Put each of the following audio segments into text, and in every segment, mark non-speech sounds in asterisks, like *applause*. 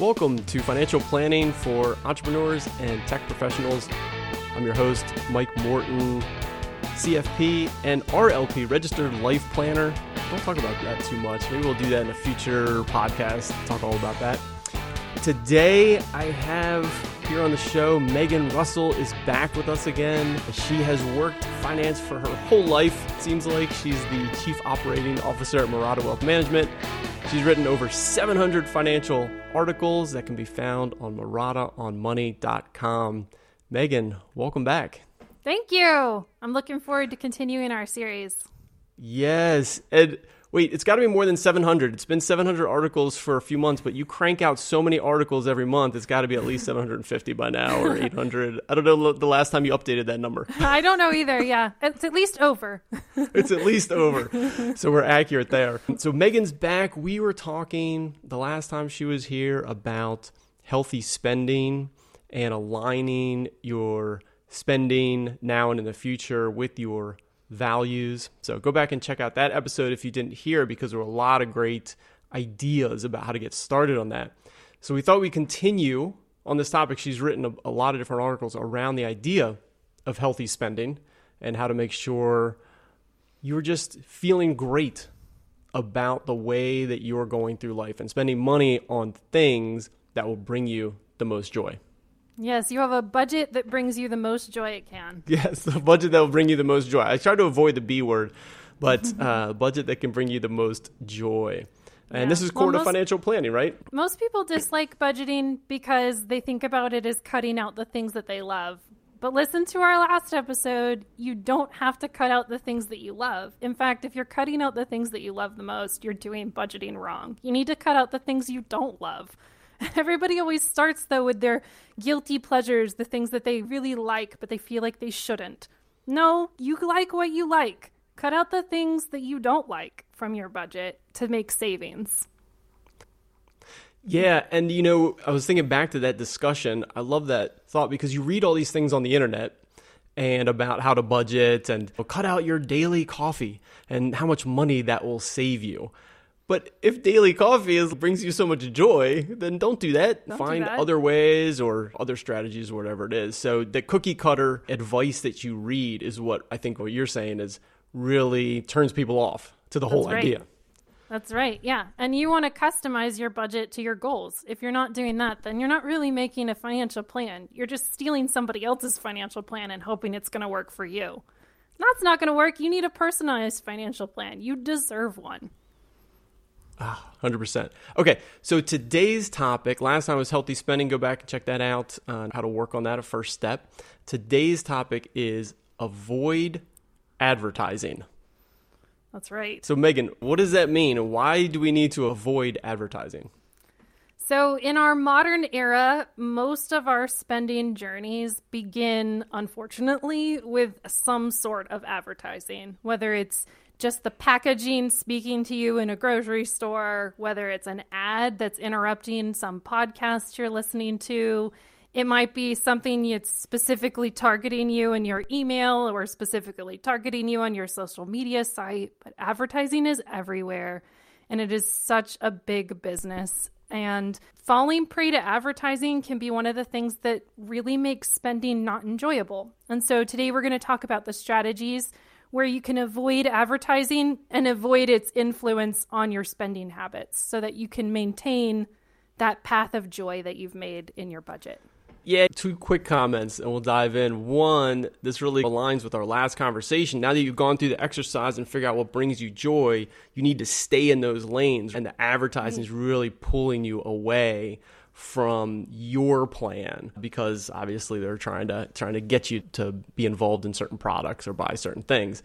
Welcome to Financial Planning for Entrepreneurs and Tech Professionals. I'm your host, Mike Morton, CFP and RLP, Registered Life Planner. Don't talk about that too much. Maybe we'll do that in a future podcast, talk all about that. Today, I have here on the show, Megan Russell is back with us again. She has worked finance for her whole life. It seems like she's the Chief Operating Officer at Marotta Wealth Management. She's written over 700 financial articles that can be found on marottaonmoney.com. Megan, welcome back. Thank you. I'm looking forward to continuing our series. Yes. And wait, it's got to be more than 700. It's been 700 articles for a few months, but you crank out so many articles every month, it's got to be at least 750 by now or *laughs* 800. I don't know the last time you updated that number. I don't know either. Yeah. It's at least over. *laughs* it's at least over. So we're accurate there. So Megan's back. We were talking the last time she was here about healthy spending and aligning your spending now and in the future with your values. So go back and check out that episode if you didn't hear because there were a lot of great ideas about how to get started on that. So we thought we'd continue on this topic. She's written a, a lot of different articles around the idea of healthy spending and how to make sure you're just feeling great about the way that you're going through life and spending money on things that will bring you the most joy. Yes, you have a budget that brings you the most joy it can. *laughs* Yes, the budget that will bring you the most joy. I try to avoid the B word, but *laughs* uh, budget that can bring you the most joy. And yeah. this is core well, most, to financial planning, right? Most people dislike budgeting because they think about it as cutting out the things that they love. But listen to our last episode. You don't have to cut out the things that you love. In fact, if you're cutting out the things that you love the most, you're doing budgeting wrong. You need to cut out the things you don't love. *laughs* Everybody always starts though with their guilty pleasures, the things that they really like but they feel like they shouldn't. No, you like what you like. Cut out the things that you don't like from your budget to make savings. Yeah, and you know, I was thinking back to that discussion. I love that thought because you read all these things on the internet and about how to budget and cut out your daily coffee and how much money that will save you. But if daily coffee is, brings you so much joy, then don't do that. Don't Find do that. other ways or other strategies or whatever it is. So the cookie cutter advice that you read is what I think what you're saying is really turns people off to the That's whole right. idea. That's right. Yeah. And you want to customize your budget to your goals. If you're not doing that, then you're not really making a financial plan. You're just stealing somebody else's financial plan and hoping it's going to work for you. That's not going to work. You need a personalized financial plan. You deserve one. Ah, 100%. Okay, so today's topic, last time was healthy spending. Go back and check that out on how to work on that, a first step. Today's topic is avoid advertising. That's right. So, Megan, what does that mean? Why do we need to avoid advertising? So, in our modern era, most of our spending journeys begin, unfortunately, with some sort of advertising, whether it's just the packaging speaking to you in a grocery store, whether it's an ad that's interrupting some podcast you're listening to. It might be something that's specifically targeting you in your email or specifically targeting you on your social media site, but advertising is everywhere and it is such a big business. And falling prey to advertising can be one of the things that really makes spending not enjoyable. And so today we're going to talk about the strategies where you can avoid advertising and avoid its influence on your spending habits so that you can maintain that path of joy that you've made in your budget. Yeah, two quick comments and we'll dive in. One, this really aligns with our last conversation. Now that you've gone through the exercise and figure out what brings you joy, you need to stay in those lanes. And the advertising is mm-hmm. really pulling you away from your plan because obviously they're trying to trying to get you to be involved in certain products or buy certain things.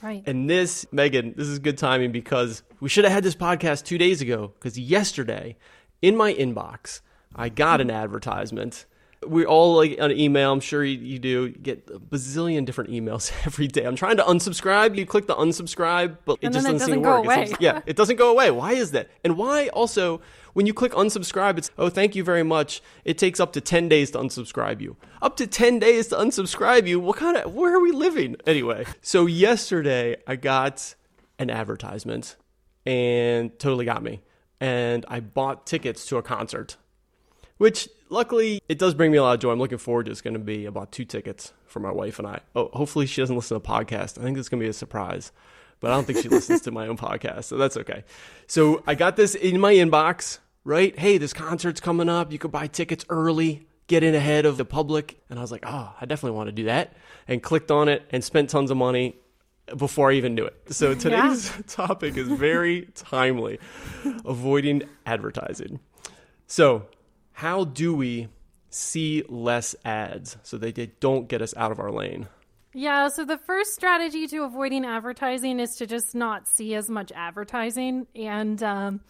Right. And this, Megan, this is good timing because we should have had this podcast two days ago because yesterday in my inbox I got an advertisement we all like on email. I'm sure you, you do get a bazillion different emails *laughs* every day. I'm trying to unsubscribe. You click the unsubscribe, but it and just doesn't, doesn't seem to work. Seems, yeah, it doesn't go away. Why is that? And why also when you click unsubscribe, it's oh thank you very much. It takes up to ten days to unsubscribe you. Up to ten days to unsubscribe you. What kind of where are we living anyway? So yesterday I got an advertisement and totally got me. And I bought tickets to a concert which luckily it does bring me a lot of joy. I'm looking forward to it's going to be about two tickets for my wife and I. Oh, hopefully she doesn't listen to podcast. I think it's going to be a surprise, but I don't think she *laughs* listens to my own podcast, so that's okay. So I got this in my inbox, right? Hey, this concert's coming up. You could buy tickets early, get in ahead of the public. And I was like, oh, I definitely want to do that. And clicked on it and spent tons of money before I even knew it. So *laughs* today's yeah. *laughs* topic is very timely avoiding advertising. So, how do we see less ads so that they don't get us out of our lane? Yeah, so the first strategy to avoiding advertising is to just not see as much advertising. And, um,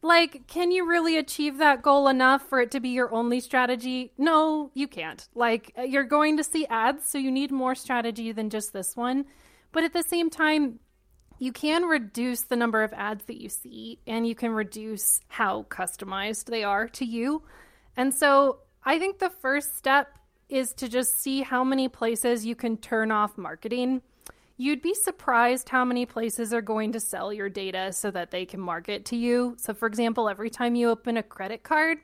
like, can you really achieve that goal enough for it to be your only strategy? No, you can't. Like, you're going to see ads, so you need more strategy than just this one. But at the same time, you can reduce the number of ads that you see and you can reduce how customized they are to you. And so I think the first step is to just see how many places you can turn off marketing. You'd be surprised how many places are going to sell your data so that they can market to you. So, for example, every time you open a credit card,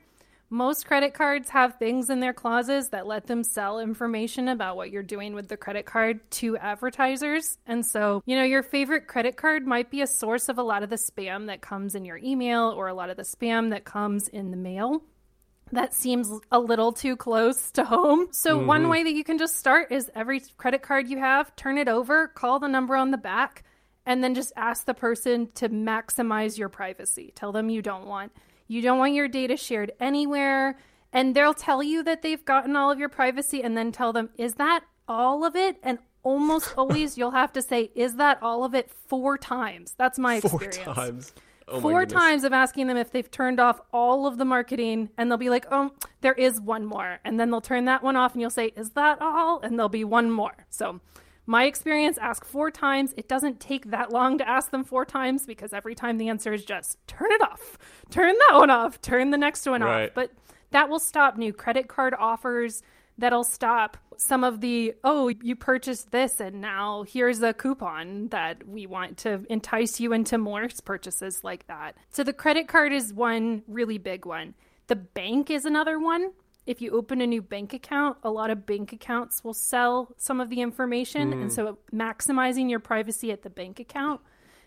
most credit cards have things in their clauses that let them sell information about what you're doing with the credit card to advertisers. And so, you know, your favorite credit card might be a source of a lot of the spam that comes in your email or a lot of the spam that comes in the mail. That seems a little too close to home. So, mm-hmm. one way that you can just start is every credit card you have, turn it over, call the number on the back, and then just ask the person to maximize your privacy. Tell them you don't want you don't want your data shared anywhere. And they'll tell you that they've gotten all of your privacy and then tell them, is that all of it? And almost *laughs* always you'll have to say, is that all of it four times? That's my experience. Four times. Oh four times of asking them if they've turned off all of the marketing, and they'll be like, "Oh, there is one more," and then they'll turn that one off, and you'll say, "Is that all?" And there'll be one more. So my experience, ask four times. It doesn't take that long to ask them four times because every time the answer is just turn it off, turn that one off, turn the next one right. off. But that will stop new credit card offers. That'll stop some of the, oh, you purchased this and now here's a coupon that we want to entice you into more purchases like that. So the credit card is one really big one. The bank is another one if you open a new bank account, a lot of bank accounts will sell some of the information. Mm. And so maximizing your privacy at the bank account.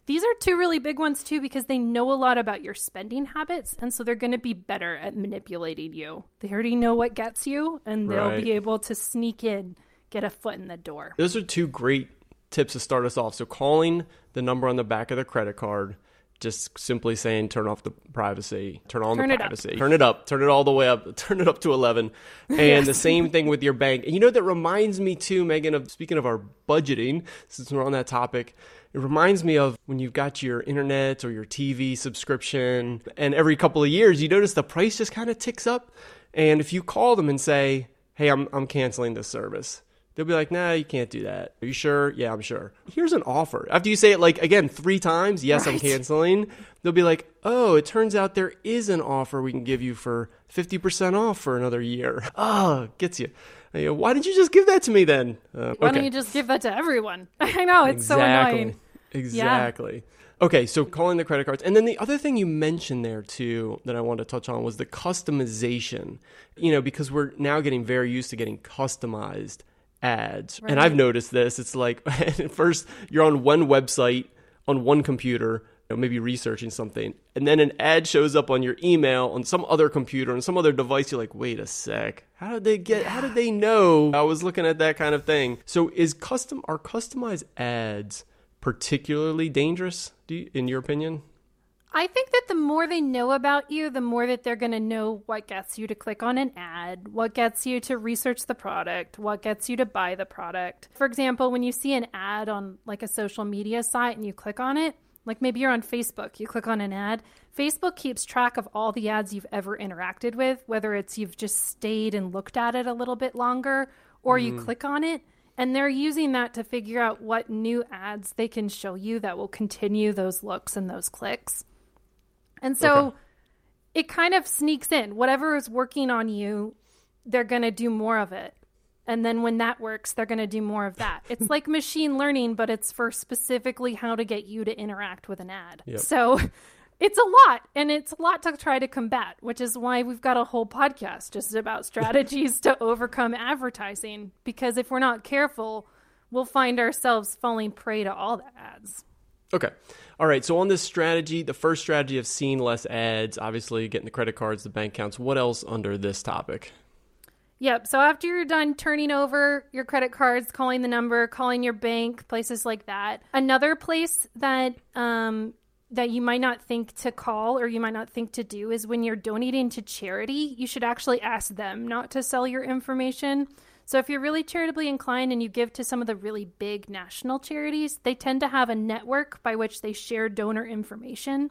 These are two really big ones too because they know a lot about your spending habits. And so they're going to be better at manipulating you. They already know what gets you and they'll right. be able to sneak in, get a foot in the door. Those are two great tips to start us off. So calling the number on the back of the credit card just simply saying turn off the privacy, turn on turn the privacy, turn it up, turn it all the way up, *laughs* turn it up to 11. And yes. the same thing with your bank. And you know, that reminds me too, Megan, of speaking of our budgeting, since we're on that topic, it reminds me of when you've got your internet or your TV subscription, and every couple of years you notice the price just kind of ticks up. And if you call them and say, hey, I'm, I'm canceling this service They'll be like, nah, you can't do that. Are you sure? Yeah, I'm sure. Here's an offer. After you say it like again three times, yes, right. I'm canceling. They'll be like, oh, it turns out there is an offer we can give you for 50% off for another year. *laughs* Oh, gets you. Why didn't you just give that to me then? Uh, Why don't you just give that to everyone? *laughs* I know, it's exactly. so annoying. Exactly. Yeah. Okay, so calling the credit cards. And then the other thing you mentioned there too that I wanted to touch on was the customization. You know, because we're now getting very used to getting customized ads. Right. And I've noticed this. It's like *laughs* first you're on one website on one computer, you know, maybe researching something, and then an ad shows up on your email on some other computer on some other device. You're like, wait a sec, how did they get? How did they know I was looking at that kind of thing? So is custom are customized ads particularly dangerous? You, in your opinion? I think that the more they know about you, the more that they're going to know what gets you to click on an ad, what gets you to research the product, what gets you to buy the product. For example, when you see an ad on like a social media site and you click on it, like maybe you're on Facebook, you click on an ad, Facebook keeps track of all the ads you've ever interacted with, whether it's you've just stayed and looked at it a little bit longer or mm. you mm-hmm. click on it. And they're using that to figure out what new ads they can show you that will continue those looks and those clicks. And so okay. it kind of sneaks in. Whatever is working on you, they're going to do more of it. And then when that works, they're going to do more of that. It's like *laughs* machine learning, but it's for specifically how to get you to interact with an ad. Yep. So *laughs* it's a lot and it's a lot to try to combat, which is why we've got a whole podcast just about strategies to *laughs* overcome advertising. Because if we're not careful, we'll find ourselves falling prey to all the ads. Okay. All right. So on this strategy, the first strategy of seeing less ads, obviously getting the credit cards, the bank accounts. What else under this topic? Yep. So after you're done turning over your credit cards, calling the number, calling your bank, places like that. Another place that um, that you might not think to call or you might not think to do is when you're donating to charity, you should actually ask them not to sell your information. So if you're really charitably inclined and you give to some of the really big national charities, they tend to have a network by which they share donor information.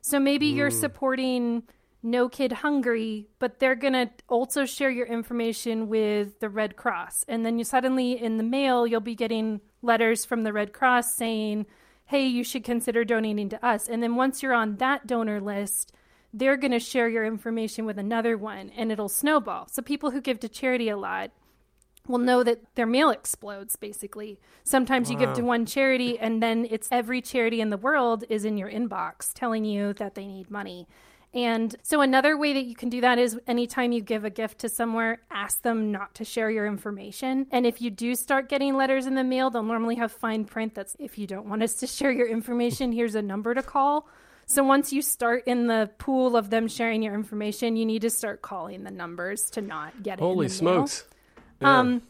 So maybe mm. you're supporting No Kid Hungry, but they're going to also share your information with the Red Cross. And then you suddenly in the mail you'll be getting letters from the Red Cross saying, "Hey, you should consider donating to us." And then once you're on that donor list, they're going to share your information with another one and it'll snowball. So people who give to charity a lot will know that their mail explodes basically. Sometimes you give to one charity and then it's every charity in the world is in your inbox telling you that they need money. And so another way that you can do that is anytime you give a gift to somewhere, ask them not to share your information. And if you do start getting letters in the mail, they'll normally have fine print that's if you don't want us to share your information, here's a number to call. So once you start in the pool of them sharing your information, you need to start calling the numbers to not get it. Holy smokes. Mail. Yeah. Um,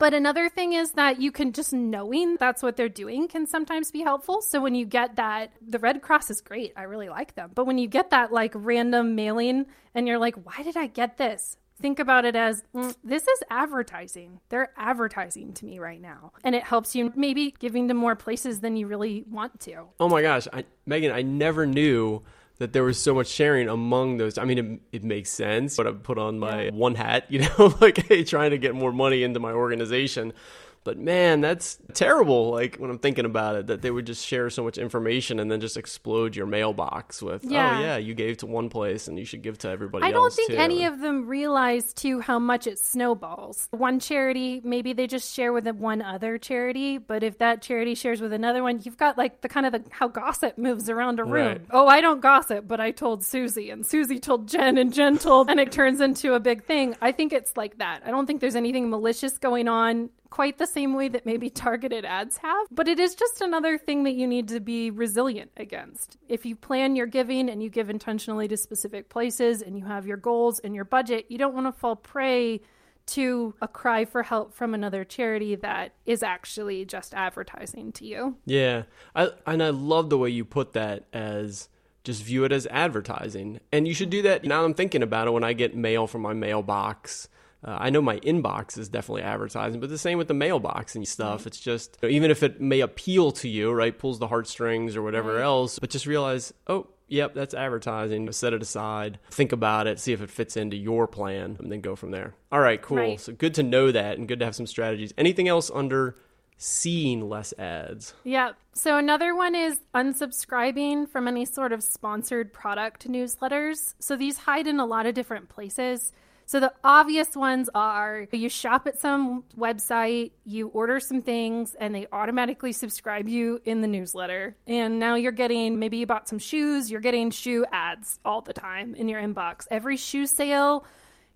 but another thing is that you can just knowing that's what they're doing can sometimes be helpful. So when you get that, the Red Cross is great. I really like them. But when you get that like random mailing and you're like, why did I get this? Think about it as mm, this is advertising. They're advertising to me right now. And it helps you maybe giving to more places than you really want to. Oh my gosh. I, Megan, I never knew that there was so much sharing among those. I mean, it, it makes sense, but I put on my yeah. one hat, you know, *laughs* like, hey, trying to get more money into my organization. But man, that's terrible. Like when I'm thinking about it, that they would just share so much information and then just explode your mailbox with, oh, yeah. oh yeah, you gave to one place and you should give to everybody. I don't think too. any of them realize too how much it snowballs. One charity, maybe they just share with one other charity, but if that charity shares with another one, you've got like the kind of the how gossip moves around a room. Right. Oh, I don't gossip, but I told Susie and Susie told Jen and Jen told, and it turns into a big thing. I think it's like that. I don't think there's anything malicious going on quite the same way that maybe targeted ads have, but it is just another thing that you need to be resilient against. If you plan your giving and you give intentionally to specific places and you have your goals and your budget, you don't want to fall prey to a cry for help from another charity that is actually just advertising to you. Yeah. I and I love the way you put that as just view it as advertising. And you should do that. Now I'm thinking about it when I get mail from my mailbox uh, I know my inbox is definitely advertising, but the same with the mailbox and stuff. It's just, you know, even if it may appeal to you, right, pulls the heartstrings or whatever right. else, but just realize, oh, yep, that's advertising. Set it aside, think about it, see if it fits into your plan, and then go from there. All right, cool. Right. So good to know that and good to have some strategies. Anything else under seeing less ads? Yeah. So another one is unsubscribing from any sort of sponsored product newsletters. So these hide in a lot of different places. So the obvious ones are you shop at some website, you order some things, and they automatically subscribe you in the newsletter. And now you're getting maybe you bought some shoes, you're getting shoe ads all the time in your inbox. Every shoe sale,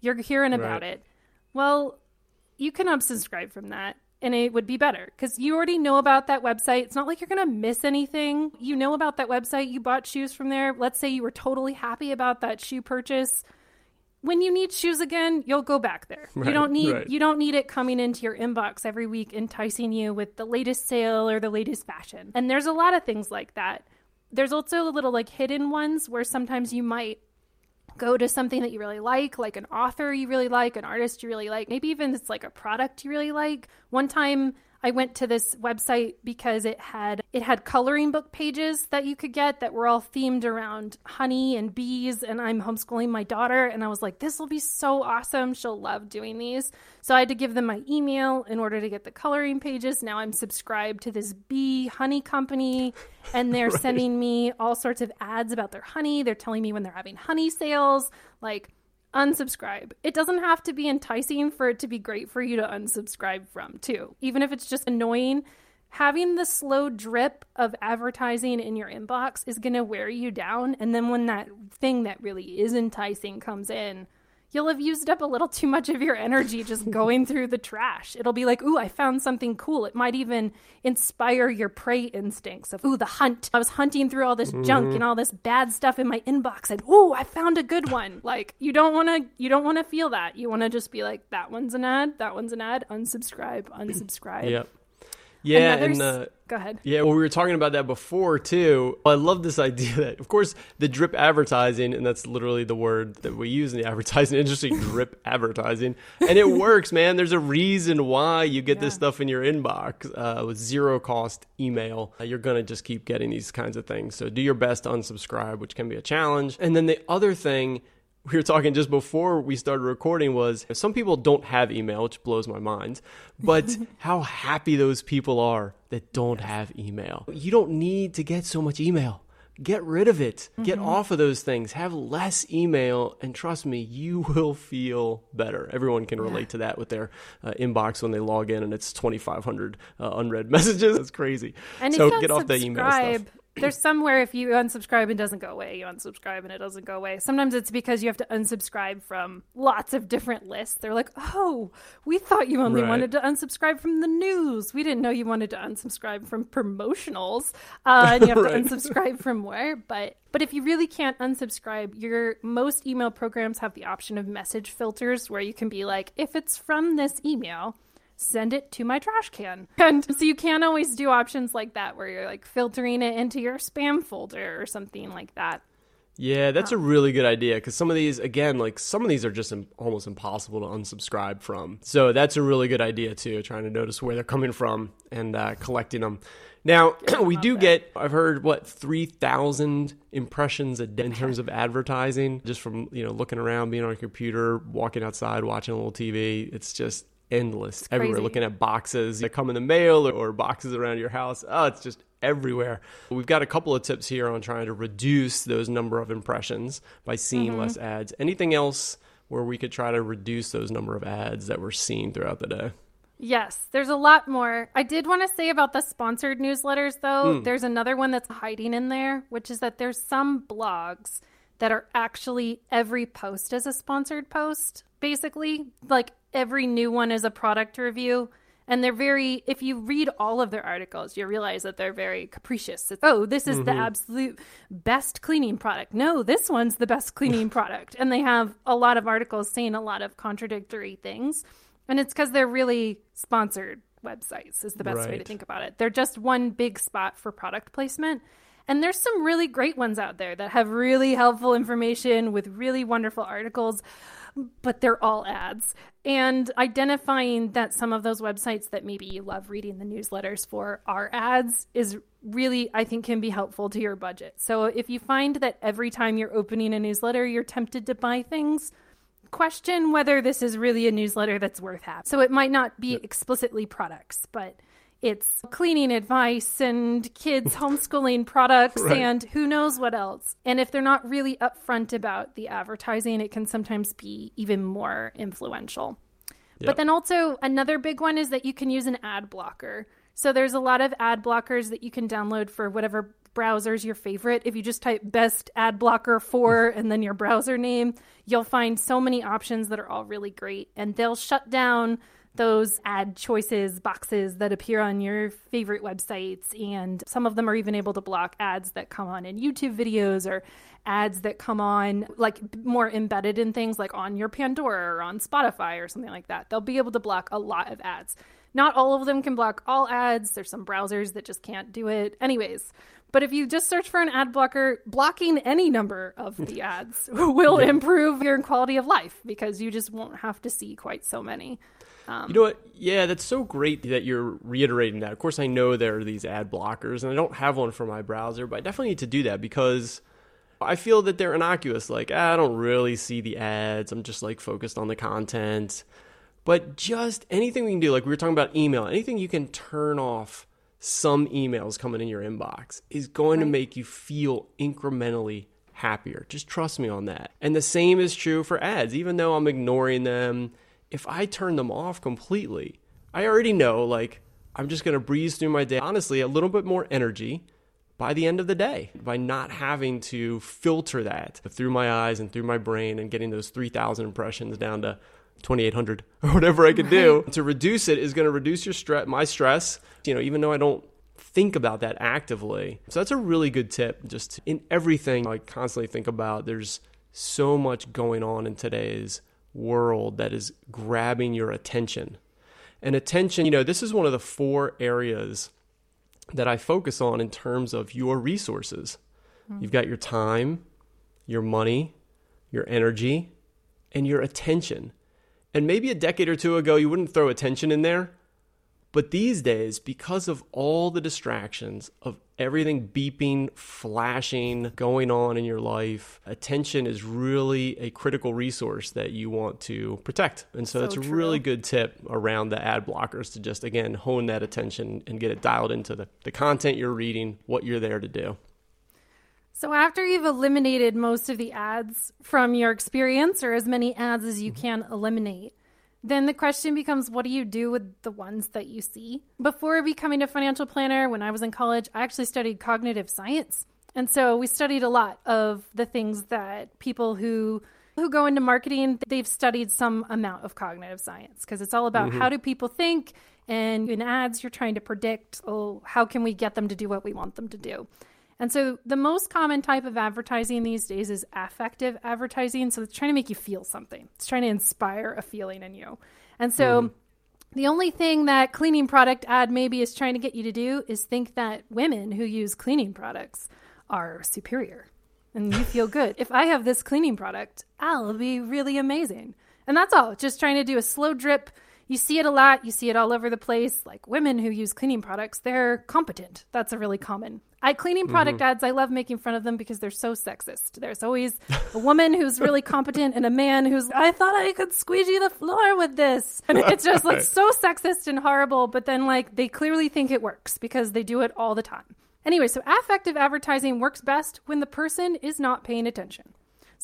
you're hearing about right. it. Well, you can unsubscribe from that and it would be better because you already know about that website. It's not like you're going to miss anything. You know about that website. You bought shoes from there. Let's say you were totally happy about that shoe purchase when you need shoes again, you'll go back there. Right, you don't need right. you don't need it coming into your inbox every week enticing you with the latest sale or the latest fashion. And there's a lot of things like that. There's also a little like hidden ones where sometimes you might go to something that you really like, like an author you really like, an artist you really like, maybe even it's like a product you really like. One time I went to this website because it had it had coloring book pages that you could get that were all themed around honey and bees and I'm homeschooling my daughter and I was like this will be so awesome. She'll love doing these. So I had to give them my email in order to get the coloring pages. Now I'm subscribed to this bee honey company *laughs* and they're right. sending me all sorts of ads about their honey. They're telling me when they're having honey sales like unsubscribe. It doesn't have to be enticing for it to be great for you to unsubscribe from, too. Even if it's just annoying, having the slow drip of advertising in your inbox is going to wear you down. And then when that thing that really is enticing comes in, you'll have used up a little too much of your energy just *laughs* going through the trash. It'll be like, ooh, I found something cool. It might even inspire your prey instincts of, ooh, the hunt. I was hunting through all this mm-hmm. junk and all this bad stuff in my inbox and ooh, I found a good one. Like you don't want to you don't want to feel that. You want to just be like that one's an ad, that one's an ad, unsubscribe, unsubscribe. Yep. Yeah, and uh, go ahead. Yeah, well, we were talking about that before too. I love this *laughs* idea that, of course, the drip advertising, and that's literally the word that we use in the *laughs* advertising industry, drip *laughs* advertising, and it works, man. There's a reason why you get yeah. this stuff in your inbox uh, with zero cost email. Uh, you're gonna just keep getting these kinds of things. So do your best to unsubscribe, which can be a challenge. And then the other thing we were talking just before we started recording was some people don't have email, which blows my mind, but *laughs* how happy those people are that don't have email. You don't need to get so much email. Get rid of it. Mm-hmm. Get off of those things. Have less email, and trust me, you *laughs* will feel better. Everyone can relate yeah. to that with their uh, inbox when they log in, and it's 2,500 uh, unread *laughs* messages. That's crazy. And so get off the email stuff there's somewhere if you unsubscribe and doesn't go away, you unsubscribe and it doesn't go away. Sometimes it's because you have to unsubscribe from lots of different lists. They're like, oh, we thought you only right. wanted to unsubscribe from the news. We didn't know you wanted to unsubscribe from promotionals. Uh, and you have *laughs* right. to unsubscribe from where. But but if you really can't unsubscribe, your most email programs have the option of message filters where you can be like, if it's from this email, send it to my trash can. *laughs* And so you can't always do options like that where you're like filtering it into your spam folder or something like that. Yeah, that's a really good idea because some of these, again, like some of these are just Im- almost impossible to unsubscribe from. So that's a really good idea too, trying to notice where they're coming from and uh, collecting them. Now, *clears throat* we do that. get, I've heard, what, 3,000 impressions a day in terms of advertising, just from, you know, looking around, being on a computer, walking outside, watching a little TV. It's just, endless everywhere looking at boxes that come in the mail or, or, boxes around your house oh it's just everywhere we've got a couple of tips here on trying to reduce those number of impressions by seeing mm-hmm. less ads anything else where we could try to reduce those number of ads that we're seeing throughout the day Yes, there's a lot more. I did want to say about the sponsored newsletters, though. Mm. There's another one that's hiding in there, which is that there's some blogs that are actually every post is a sponsored post, basically. Like every new one is a product review. And they're very, if you read all of their articles, you realize that they're very capricious. It's, oh, this is mm-hmm. the absolute best cleaning product. No, this one's the best cleaning *laughs* product. And they have a lot of articles saying a lot of contradictory things. And it's because they're really sponsored websites, is the best right. way to think about it. They're just one big spot for product placement. And there's some really great ones out there that have really helpful information with really wonderful articles but they're all ads. And identifying that some of those websites that maybe you love reading the newsletters for are ads is really, I think, can be helpful to your budget. So if you find that every time you're opening a newsletter, you're tempted to buy things, question whether this is really a newsletter that's worth having. So it might not be explicitly products, but it's cleaning advice and kids *laughs* homeschooling products right. and who knows what else. And if they're not really upfront about the advertising, it can sometimes be even more influential. Yep. But then also, another big one is that you can use an ad blocker. So there's a lot of ad blockers that you can download for whatever browser is your favorite. If you just type best ad blocker for *laughs* and then your browser name, you'll find so many options that are all really great. And they'll shut down those ad choices boxes that appear on your favorite websites. And some of them are even able to block ads that come on in YouTube videos or ads that come on like more embedded in things like on your Pandora or on Spotify or something like that. They'll be able to block a lot of ads. Not all of them can block all ads. There's some browsers that just can't do it. Anyways, but if you just search for an ad blocker, blocking any number of the ads *laughs* will improve your quality of life because you just won't have to see quite so many. Um, you know what? Yeah, that's so great that you're reiterating that. Of course, I know there are these ad blockers, and I don't have one for my browser, but I definitely need to do that because I feel that they're innocuous. Like, ah, I don't really see the ads. I'm just like focused on the content. But just anything we can do, like we were talking about email, anything you can turn off some emails coming in your inbox is going right. to make you feel incrementally happier. Just trust me on that. And the same is true for ads, even though I'm ignoring them if I turn them off completely, I already know like I'm just going to breeze through my day. Honestly, a little bit more energy by the end of the day by not having to filter that through my eyes and through my brain and getting those 3,000 impressions down to 2,800 or whatever I could do. To reduce it is going to reduce your stress, my stress, you know, even though I don't think about that actively. So that's a really good tip. Just in everything I constantly think about, there's so much going on in today's world that is grabbing your attention. And attention, you know, this is one of the four areas that I focus on in terms of your resources. Mm-hmm. You've got your time, your money, your energy, and your attention. And maybe a decade or two ago, you wouldn't throw attention in there. But these days, because of all the distractions of everything beeping, flashing, going on in your life, attention is really a critical resource that you want to protect. And so, so that's a really good tip around the ad blockers to just, again, hone that attention and get it dialed into the, the content you're reading, what you're there to do. So, after you've eliminated most of the ads from your experience, or as many ads as you mm-hmm. can eliminate, then the question becomes what do you do with the ones that you see? Before becoming a financial planner, when I was in college, I actually studied cognitive science. And so we studied a lot of the things that people who who go into marketing, they've studied some amount of cognitive science because it's all about mm-hmm. how do people think and in ads you're trying to predict, oh, how can we get them to do what we want them to do? And so the most common type of advertising these days is affective advertising. So it's trying to make you feel something, it's trying to inspire a feeling in you. And so mm-hmm. the only thing that cleaning product ad maybe is trying to get you to do is think that women who use cleaning products are superior and you feel good. *laughs* if I have this cleaning product, I'll be really amazing. And that's all. Just trying to do a slow drip you see it a lot. You see it all over the place. Like women who use cleaning products, they're competent. That's a really common. I cleaning product mm-hmm. ads. I love making fun of them because they're so sexist. There's always a woman who's really *laughs* competent and a man who's I thought I could squeegee the floor with this, *laughs* and it's just like so sexist and horrible. But then like they clearly think it works because they do it all the time. Anyway, so affective advertising works best when the person is not paying attention.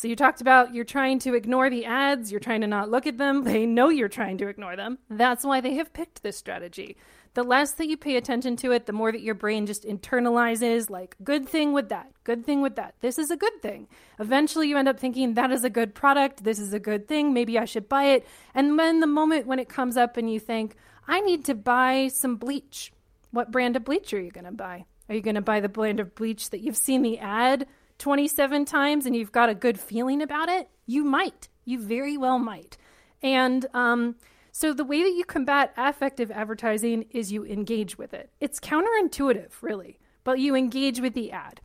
So you talked about you're trying to ignore the ads, you're trying to not look at them. They know you're trying to ignore them. That's why they have picked this strategy. The less that you pay attention to it, the more that your brain just internalizes like good thing with that, good thing with that. This is a good thing. Eventually you end up thinking that is a good product, this is a good thing, maybe I should buy it. And then the moment when it comes up and you think, I need to buy some bleach. What brand of bleach are you going to buy? Are you going to buy the brand of bleach that you've seen the ad 27 times and you've got a good feeling about it, you might. You very well might. And um, so the way that you combat affective advertising is you engage with it. It's counterintuitive, really, but you engage with the ad.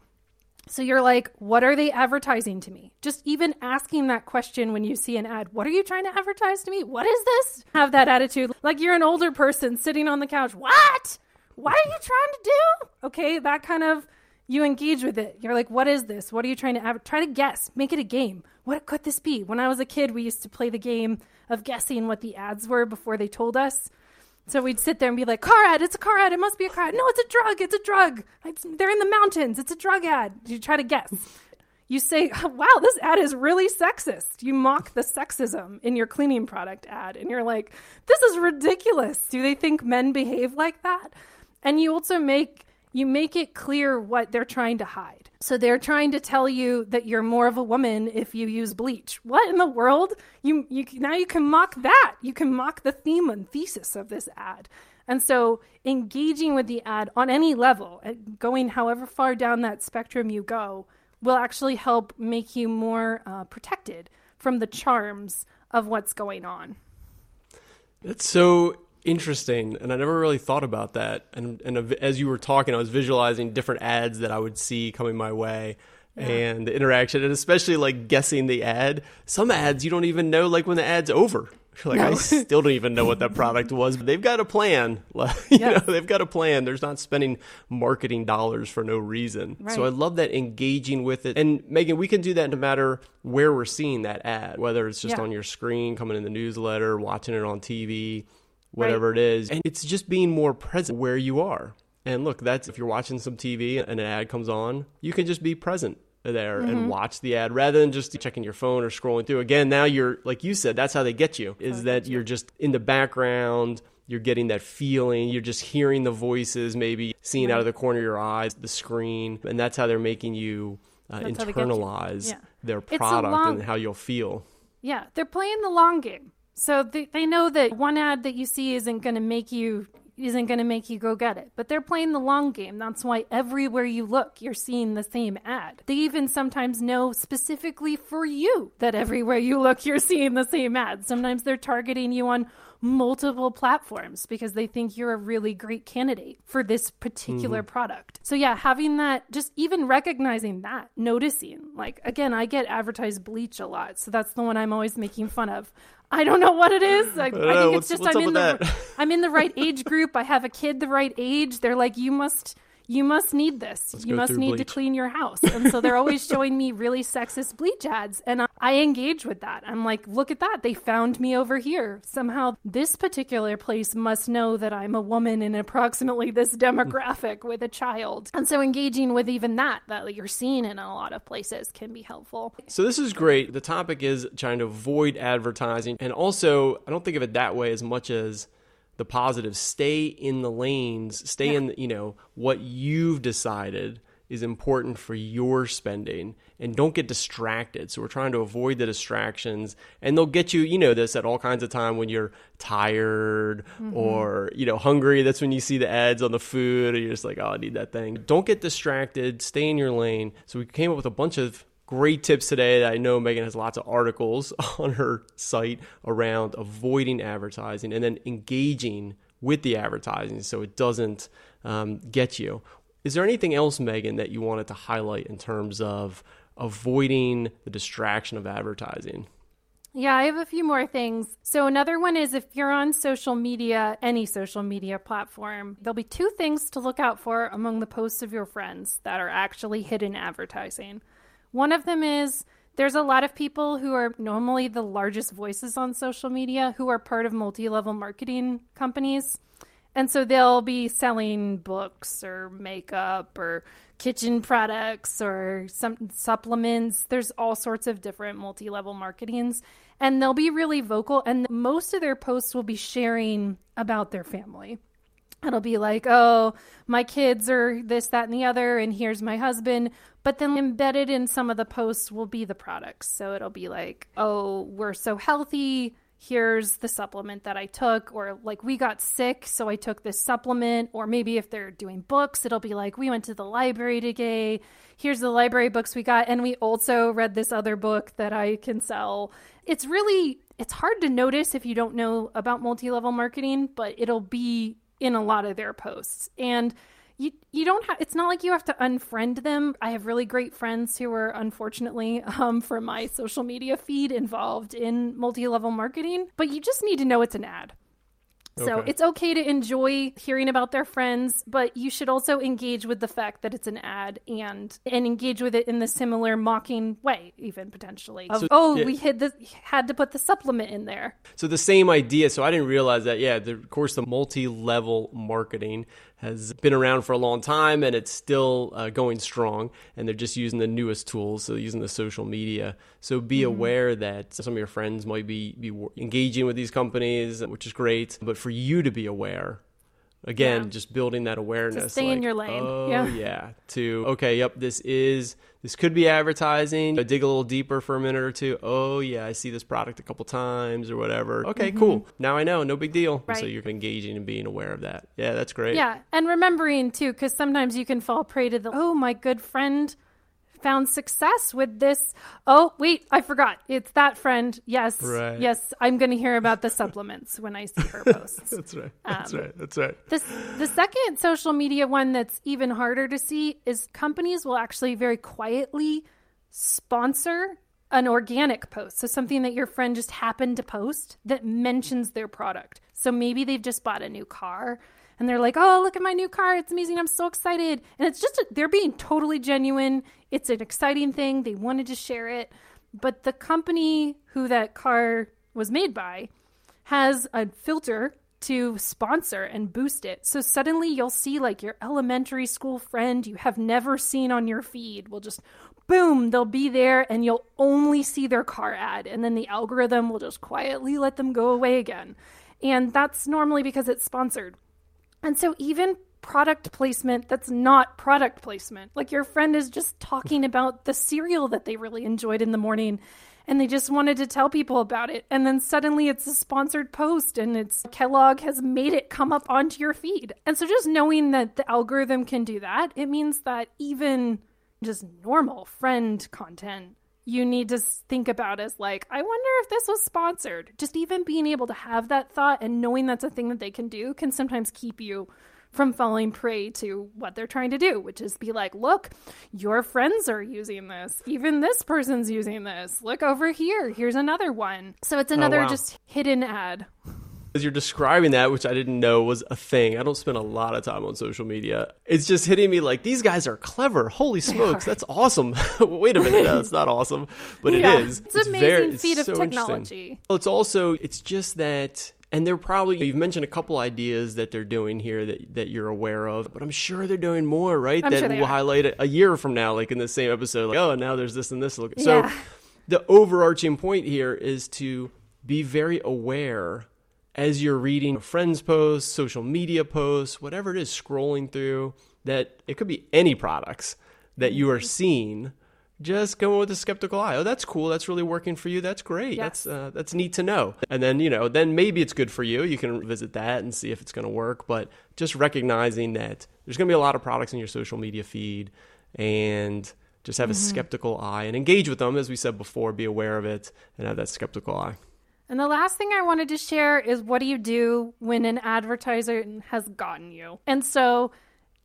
So you're like, what are they advertising to me? Just even asking that question when you see an ad, what are you trying to advertise to me? What is this? Have that attitude like you're an older person sitting on the couch. What? What are you trying to do? Okay, that kind of you engage with it. You're like, what is this? What are you trying to try to guess? Make it a game. What could this be? When I was a kid, we used to play the game of guessing what the ads were before they told us. So we'd sit there and be like, car ad, it's a car ad, it must be a car ad. No, it's a drug, it's a drug. It's, they're in the mountains, it's a drug ad. You try to guess. You say, *laughs* wow, this ad is really sexist. You mock the sexism in your cleaning product ad. And you're like, this is ridiculous. Do they think men behave like that? And you also make you make it clear what they're trying to hide. So they're trying to tell you that you're more of a woman if you use bleach. What in the world? You you now you can mock that. You can mock the theme and thesis of this ad. And so engaging with the ad on any level, uh, going however far down that spectrum you go, will actually help make you more uh, protected from the charms of what's going on. That's so interesting and i never really thought about that. And and as you were talking i was visualizing different ads that i would see coming my way yeah. and the interaction and especially like guessing the ad. Some ads you don't even know like when the ad's over. Like no. i *laughs* still don't even know what that product was but they've got a plan. *laughs* Like you know they've got a plan. There's not spending marketing dollars for no reason. Right. so i love that engaging with it. And megan we can do that no matter where we're seeing that ad whether it's just yeah. on your screen coming in the newsletter watching it on tv whatever right. it is. And it's just being more present where you are. And look, that's if you're watching some TV and an ad comes on, you can just be present there and watch the ad rather than just checking your phone or scrolling through. Again, now you're like you said, that's how they get you. Is that you're just in the background, you're getting that feeling, you're just hearing the voices, maybe seeing out of the corner of your eyes, the screen, and that's how they're making you uh, That's how they get you. internalize Yeah. their product long- and how you'll feel. Yeah, they're playing the long game. So they, they know that one ad that you see isn't going to make you isn't going to make you go get it. But they're playing the long game. That's why everywhere you look, you're seeing the same ad. They even sometimes know specifically for you that everywhere you look, you're seeing the same ad. Sometimes they're targeting you on multiple platforms because they think you're a really great candidate for this particular product. So yeah, having that just even recognizing that, noticing. Like again, I get advertised bleach a lot. So that's the one I'm always making fun of. I don't know what it is. Like, I know, think it's just I'm in the that? I'm in the right age group. I have a kid the right age. They're like, you must you must need this. you must need to clean your house. And so they're always *laughs* showing me really sexist bleach ads. And I- I engage with that. I'm like, look at that. They found me over here. Somehow this particular place must know that I'm a woman in approximately this *laughs* demographic with a child. And so engaging with even that, that you're seeing in a lot of places can be helpful. So this is great. The topic is trying to avoid advertising. And also, I don't think of it that way as much as the positive. Stay in the lanes, stay in, you know, what you've decided is important for your spending and don't get distracted. So we're trying to avoid the distractions and they'll get you, you know, this at all kinds of time when you're tired mm-hmm. or, you know, hungry. That's when you see the ads on the food and you're just like, oh, I need that thing. Don't get distracted. Stay in your lane. So we came up with a bunch of great tips today that I know Megan has lots of articles *laughs* on her site around avoiding advertising and then engaging with the advertising so it doesn't um, get you. Is there anything else, Megan, that you wanted to highlight in terms of avoiding the distraction of advertising? Yeah, I have a few more things. So, another one is if you're on social media, any social media platform, there'll be two things to look out for among the posts of your friends that are actually hidden advertising. One of them is there's a lot of people who are normally the largest voices on social media who are part of multi level marketing companies. And so they'll be selling books or makeup or kitchen products or some supplements. There's all sorts of different multi level marketings. And they'll be really vocal. And most of their posts will be sharing about their family. It'll be like, oh, my kids are this, that, and the other, and here's my husband. But then embedded in some of the posts will be the products. So it'll be like, oh, we're so healthy. Here's the supplement that I took. Or like, we got sick, so I took this supplement. Or maybe if they're doing books, it'll be like, we went to the library today. Here's the library books we got. And we also read this other book that I can sell. It's really, it's hard to notice if you don't know about multi level marketing, but it'll be in a lot of their posts. And you you don't have it's not like you have to unfriend them. I have really great friends who are unfortunately *laughs* um, from my social media feed involved in multi-level marketing, but you just need to know it's an ad. So Okay. it's okay to enjoy hearing about their friends, but you should also engage with the fact that it's an ad and and engage with it in the similar mocking way, even potentially. Of, So- oh, yeah. we hid the had to put the supplement in there. So the same idea. So I didn't realize that. Yeah, the, of course, the multi-level marketing has been around for a long time, and it's still uh, going strong. And they're just using the newest tools, so using the social media. So be Mm-hmm. aware that some of your friends might be be engaging with these companies, which is great. But for you to be aware. Again, Yeah. just building that awareness. stay in your lane. Oh, Yeah. yeah. To okay, yep, this is this could be advertising. Dig a little deeper for a minute or two. Oh yeah, I see this product a couple times or whatever. Okay, cool. Now I know, no big deal. So Mm-hmm. You're engaging and being aware of that. Yeah, that's great. Yeah, and remembering too, because sometimes you can fall prey to the oh, my good friend found success with this. Oh, wait, I forgot. It's that friend. Yes, Right. yes, I'm going to hear about the supplements when I see her posts. *laughs* That's right. That's Um, right. That's right. This, the second social media one that's even harder to see is companies will actually very quietly sponsor an organic post. So something that your friend just happened to post that mentions their product. So maybe they've just bought a new car and they're like, "Oh, look at my new car. It's amazing. I'm so excited." And it's just they're being totally genuine. It's an exciting thing. They wanted to share it. But the company who that car was made by has a filter to sponsor and boost it. So suddenly you'll see like your elementary school friend you have never seen on your feed will just boom, they'll be there and you'll only see their car ad. And then the algorithm will just quietly let them go away again. And that's normally because it's sponsored. And so even product placement that's not product placement, like your friend is just talking *laughs* about the cereal that they really enjoyed in the morning and they just wanted to tell people about it. And then suddenly it's a sponsored post and it's Kellogg has made it come up onto your feed. And so just knowing that the algorithm can do that, it means that even just normal friend content you need to think about is like i wonder if this was sponsored just even being able to have that thought and knowing that's a thing that they can do can sometimes keep you from falling prey to what they're trying to do, which is be like, look, your friends are using this. Even this person's using this. Look over here. Here's another one. So it's oh, another oh, wow. just hidden ad. As you're describing that, which I didn't know was a thing, I don't spend a lot of time on social media. It's just hitting me like these guys are clever. Holy smokes, that's awesome. *laughs* Wait a minute, that's not awesome, but yeah, it is. It's, it's amazing very, feat of so technology. Well, it's also it's just that and they're probably you've mentioned a couple ideas that they're doing here that, that you're aware of but i'm sure they're doing more right I'm that sure we'll are. highlight it a year from now like in the same episode like oh now there's this and this so yeah. the overarching point here is to be very aware as you're reading a friends posts social media posts whatever it is scrolling through that it could be any products that you are seeing just go with a skeptical eye. Oh, that's cool. That's really working for you. That's great. Yes. That's uh, that's neat to know. And then you know, then maybe it's good for you. You can visit that and see if it's going to work. But just recognizing that there's going to be a lot of products in your social media feed, and just have mm-hmm. a skeptical eye and engage with them. As we said before, be aware of it and have that skeptical eye. And the last thing I wanted to share is what do you do when an advertiser has gotten you? And so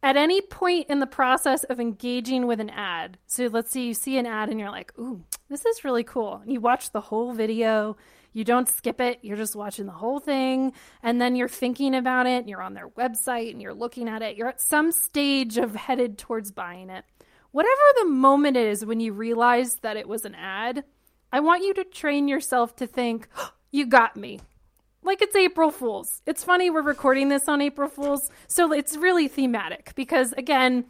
at any point in the process of engaging with an ad, so let's say you see an ad and you're like, ooh, this is really cool. You watch the whole video, you don't skip it, you're just watching the whole thing, and then you're thinking about it, and you're on their website and you're looking at it, you're at some stage of headed towards buying it. Whatever the moment is when you realize that it was an ad, I want you to train yourself to think, oh, *gasps* you got me like it's April Fools. It's funny we're recording this on April Fools, so it's really thematic because again,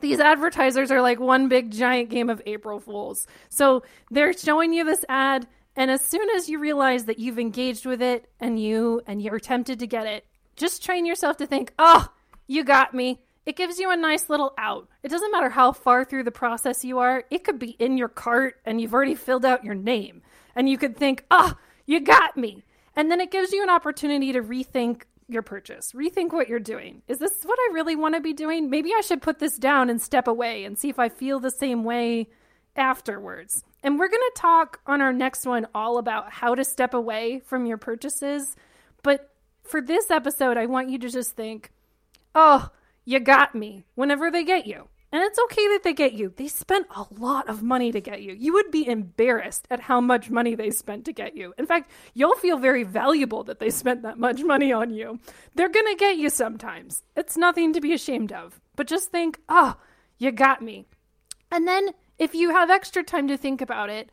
these advertisers are like one big giant game of April Fools. So they're showing you this ad and as soon as you realize that you've engaged with it and you and you're tempted to get it, just train yourself to think, "Oh, you got me." It gives you a nice little out. It doesn't matter how far through the process you are. It could be in your cart and you've already filled out your name. And you could think, "Oh, you got me." And then it gives you an opportunity to rethink your purchase, rethink what you're doing. Is this what I really want to be doing? Maybe I should put this down and step away and see if I feel the same way afterwards. And we're going to talk on our next one all about how to step away from your purchases. But for this episode, I want you to just think, oh, you got me whenever they get you. And it's okay that they get you. They spent a lot of money to get you. You would be embarrassed at how much money they spent to get you. In fact, you'll feel very valuable that they spent that much money on you. They're going to get you sometimes. It's nothing to be ashamed of. But just think, oh, you got me. And then if you have extra time to think about it,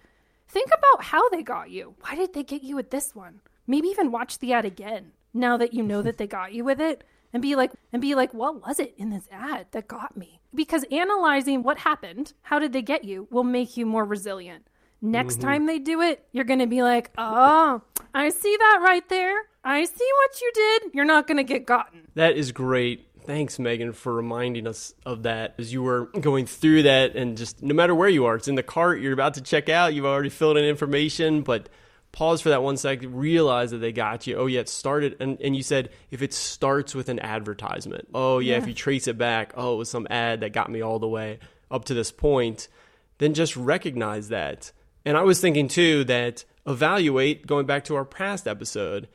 think about how they got you. Why did they get you with this one? Maybe even watch the ad again now that you know that they got you with it and be like and be like what was it in this ad that got me? Because analyzing what happened how did they get you will make you more resilient. Next mm-hmm. time they do it you're going to be like oh i see that right there. I see what you did. You're not going to get gotten. That is great. Thanks, Megan, for reminding us of that as you were going through that. And just no matter where you are, it's in the cart, you're about to check out, you've already filled in information, but pause for that one second, realize that they got you. Oh, yeah, it started. And, and you said if it starts with an advertisement, oh, yeah, yeah, if you trace it back, oh, it was some ad that got me all the way up to this point, then just recognize that. And I was thinking too that evaluate, going back to our past episode,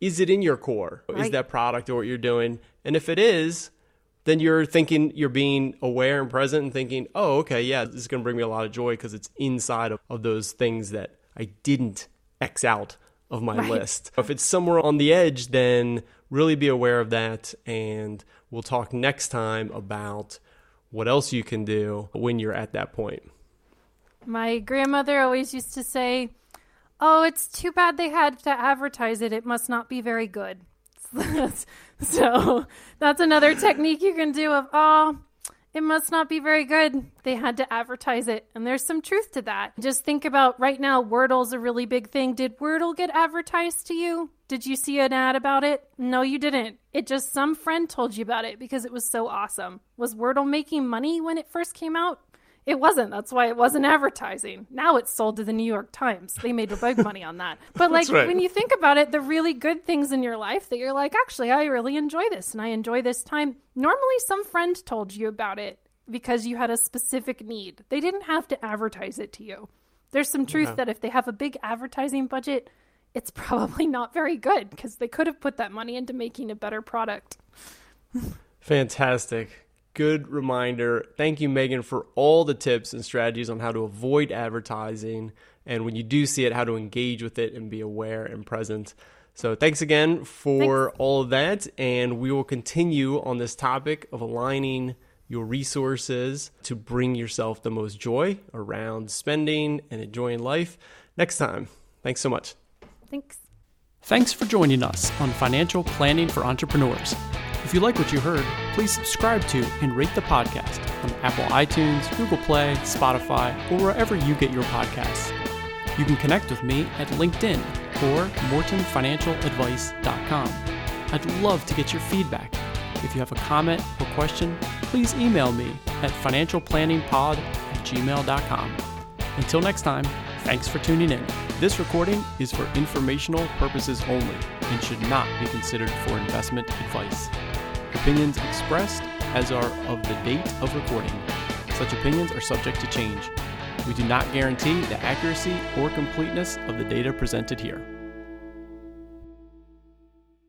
is it in your core? Right. Is that product or what you're doing? And if it is, then you're thinking, you're being aware and present and thinking, oh, okay, yeah, this is going to bring me a lot of joy because it's inside of, of those things that I didn't X out of my right. list. If it's somewhere on the edge, then really be aware of that. And we'll talk next time about what else you can do when you're at that point. My grandmother always used to say, Oh, it's too bad they had to advertise it. It must not be very good. *laughs* so that's another technique you can do of, Oh, it must not be very good. They had to advertise it, and there's some truth to that. Just think about right now, Wordle's a really big thing. Did Wordle get advertised to you? Did you see an ad about it? No, you didn't. It just some friend told you about it because it was so awesome. Was Wordle making money when it first came out? It wasn't. That's why it wasn't advertising. Now it's sold to the New York Times. They made a big money on that. *laughs* But like right. when you think about it, the really good things in your life that you're like, actually, I really enjoy this and I enjoy this time. Normally, some friend told you about it because you had a specific need. They didn't have to advertise it to you. There's some truth Yeah. that if they have a big advertising budget, it's *laughs* probably not very good because they could have put that money into making a better product. Fantastic. Good reminder. Thank you, Megan, for all the tips and strategies on how to avoid advertising and when you do see it, how to engage with it and be aware and present. So, thanks again for all of that. And we will continue on this topic of aligning your resources to bring yourself the most joy around spending and enjoying life next time. Thanks so much. Thanks. Thanks for joining us on Financial Planning for Entrepreneurs. If you like what you heard, please subscribe to and rate the podcast on Apple iTunes, Google Play, Spotify, or wherever you get your podcasts. You can connect with me at LinkedIn or mortonfinancialadvice.com. I'd love to get your feedback. If you have a comment or question, please email me at financialplanningpod at gmail.com. Until next time, thanks for tuning in. This recording is for informational purposes only and should not be considered for investment advice. Opinions expressed as are of the date of recording. Such opinions are subject to change. We do not guarantee the accuracy or completeness of the data presented here.